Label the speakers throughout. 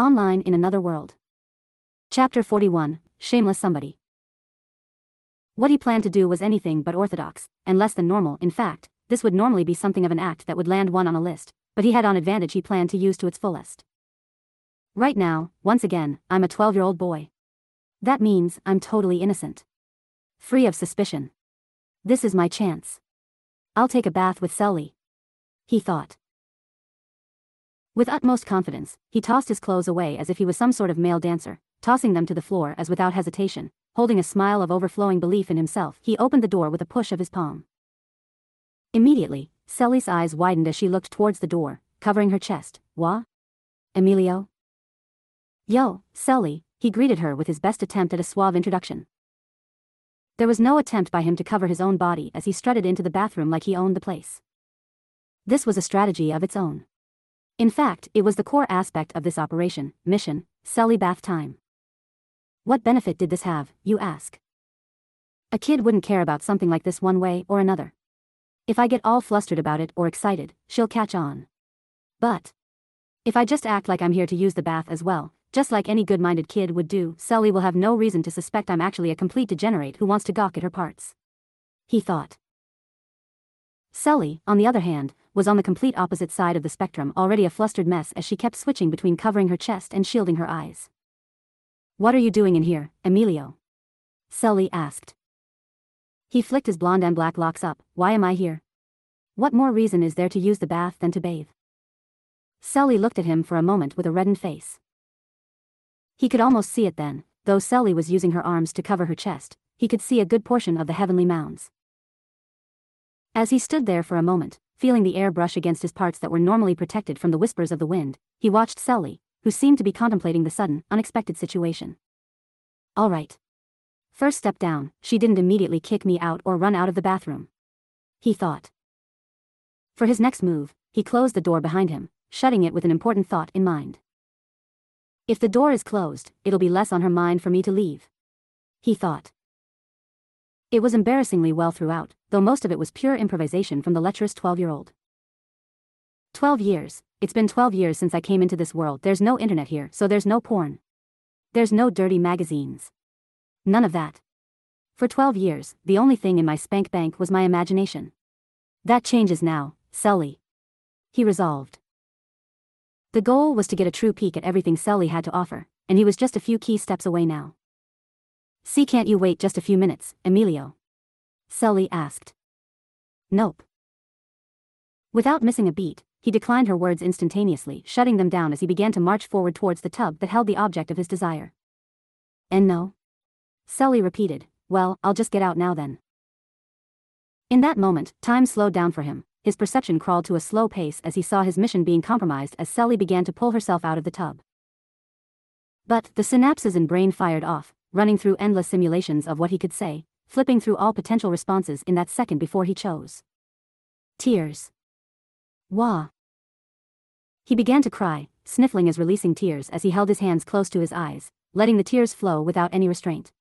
Speaker 1: Online in Another World. Chapter 41 Shameless Somebody. What he planned to do was anything but orthodox, and less than normal. In fact, this would normally be something of an act that would land one on a list, but he had on advantage he planned to use to its fullest. Right now, once again, I'm a 12 year old boy. That means I'm totally innocent. Free of suspicion. This is my chance. I'll take a bath with Celly. He thought. With utmost confidence, he tossed his clothes away as if he was some sort of male dancer, tossing them to the floor as without hesitation, holding a smile of overflowing belief in himself, he opened the door with a push of his palm. Immediately, Celly's eyes widened as she looked towards the door, covering her chest. Wha? Emilio? Yo, Celly, he greeted her with his best attempt at a suave introduction. There was no attempt by him to cover his own body as he strutted into the bathroom like he owned the place. This was a strategy of its own. In fact, it was the core aspect of this operation, mission, Celly bath time. What benefit did this have, you ask? A kid wouldn't care about something like this one way or another. If I get all flustered about it or excited, she'll catch on. But. If I just act like I'm here to use the bath as well, just like any good-minded kid would do, Celly will have no reason to suspect I'm actually a complete degenerate who wants to gawk at her parts. He thought. Celly, on the other hand, was on the complete opposite side of the spectrum already a flustered mess as she kept switching between covering her chest and shielding her eyes. What are you doing in here, Emilio? Celly asked. He flicked his blonde and black locks up, why am I here? What more reason is there to use the bath than to bathe? Celly looked at him for a moment with a reddened face. He could almost see it then, though Celly was using her arms to cover her chest, he could see a good portion of the heavenly mounds. As he stood there for a moment, feeling the air brush against his parts that were normally protected from the whispers of the wind, he watched Celly, who seemed to be contemplating the sudden, unexpected situation. All right. First step down, she didn't immediately kick me out or run out of the bathroom. He thought. For his next move, he closed the door behind him, shutting it with an important thought in mind. If the door is closed, it'll be less on her mind for me to leave. He thought. It was embarrassingly well throughout, though most of it was pure improvisation from the lecherous 12-year-old. 12 years, it's been 12 years since I came into this world. There's no internet here, so there's no porn. There's no dirty magazines. None of that. For 12 years, the only thing in my spank bank was my imagination. That changes now, Sully. He resolved. The goal was to get a true peek at everything Sully had to offer, and he was just a few key steps away now. See can't you wait just a few minutes, Emilio? Celly asked. Nope. Without missing a beat, he declined her words instantaneously, shutting them down as he began to march forward towards the tub that held the object of his desire. And no? Celly repeated, well, I'll just get out now then. In that moment, time slowed down for him, his perception crawled to a slow pace as he saw his mission being compromised as Celly began to pull herself out of the tub. But the synapses in brain fired off, running through endless simulations of what he could say, flipping through all potential responses in that second before he chose. Tears. Wah. He began to cry, sniffling as releasing tears as he held his hands close to his eyes, letting the tears flow without any restraint.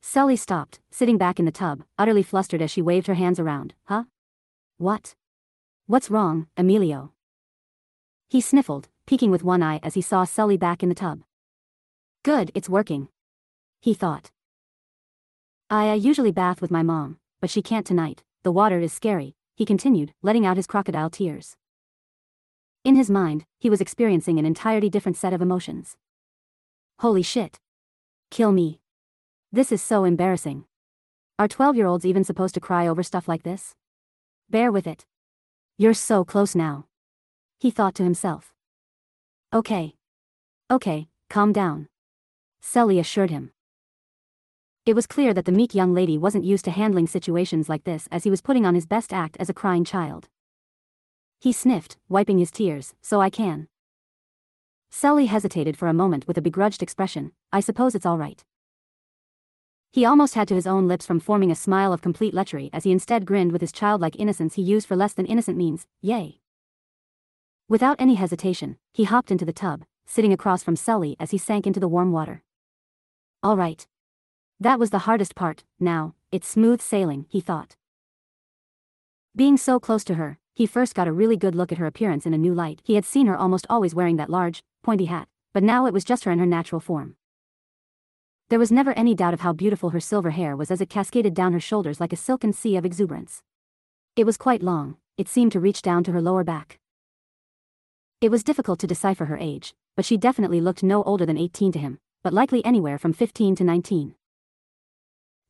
Speaker 1: Sully stopped, sitting back in the tub, utterly flustered as she waved her hands around. Huh? What? What's wrong, Emilio? He sniffled, peeking with one eye as he saw Sully back in the tub. Good, it's working he thought. I usually bath with my mom, but she can't tonight, the water is scary, he continued, letting out his crocodile tears. In his mind, he was experiencing an entirely different set of emotions. Holy shit. Kill me. This is so embarrassing. Are 12 year olds even supposed to cry over stuff like this? Bear with it. You're so close now. He thought to himself. Okay. Okay, calm down. Celly assured him. It was clear that the meek young lady wasn't used to handling situations like this as he was putting on his best act as a crying child. He sniffed, wiping his tears, so I can. Sully hesitated for a moment with a begrudged expression, I suppose it's all right. He almost had to his own lips from forming a smile of complete lechery as he instead grinned with his childlike innocence he used for less than innocent means, yay. Without any hesitation, he hopped into the tub, sitting across from Sully as he sank into the warm water. All right, that was the hardest part, now, it's smooth sailing, he thought. Being so close to her, he first got a really good look at her appearance in a new light. He had seen her almost always wearing that large, pointy hat, but now it was just her in her natural form. There was never any doubt of how beautiful her silver hair was as it cascaded down her shoulders like a silken sea of exuberance. It was quite long, it seemed to reach down to her lower back. It was difficult to decipher her age, but she definitely looked no older than 18 to him, but likely anywhere from 15 to 19.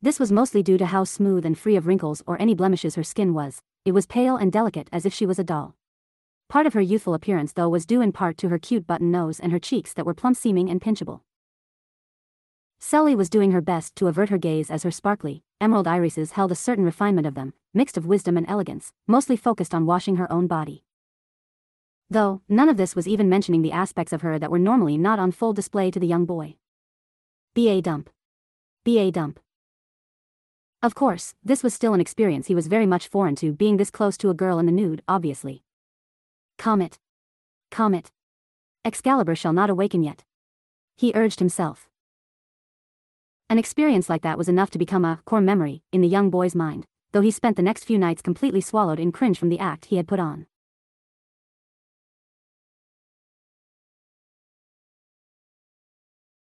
Speaker 1: This was mostly due to how smooth and free of wrinkles or any blemishes her skin was, it was pale and delicate as if she was a doll. Part of her youthful appearance though was due in part to her cute button nose and her cheeks that were plump-seeming and pinchable. Sully was doing her best to avert her gaze as her sparkly, emerald irises held a certain refinement of them, mixed of wisdom and elegance, mostly focused on washing her own body. Though, none of this was even mentioning the aspects of her that were normally not on full display to the young boy. B.A. Dump. B.A. Dump. Of course, this was still an experience he was very much foreign to being this close to a girl in the nude, obviously. Comet. Comet. Excalibur shall not awaken yet. He urged himself. An experience like that was enough to become a core memory in the young boy's mind, though he spent the next few nights completely swallowed in cringe from the act he had put on.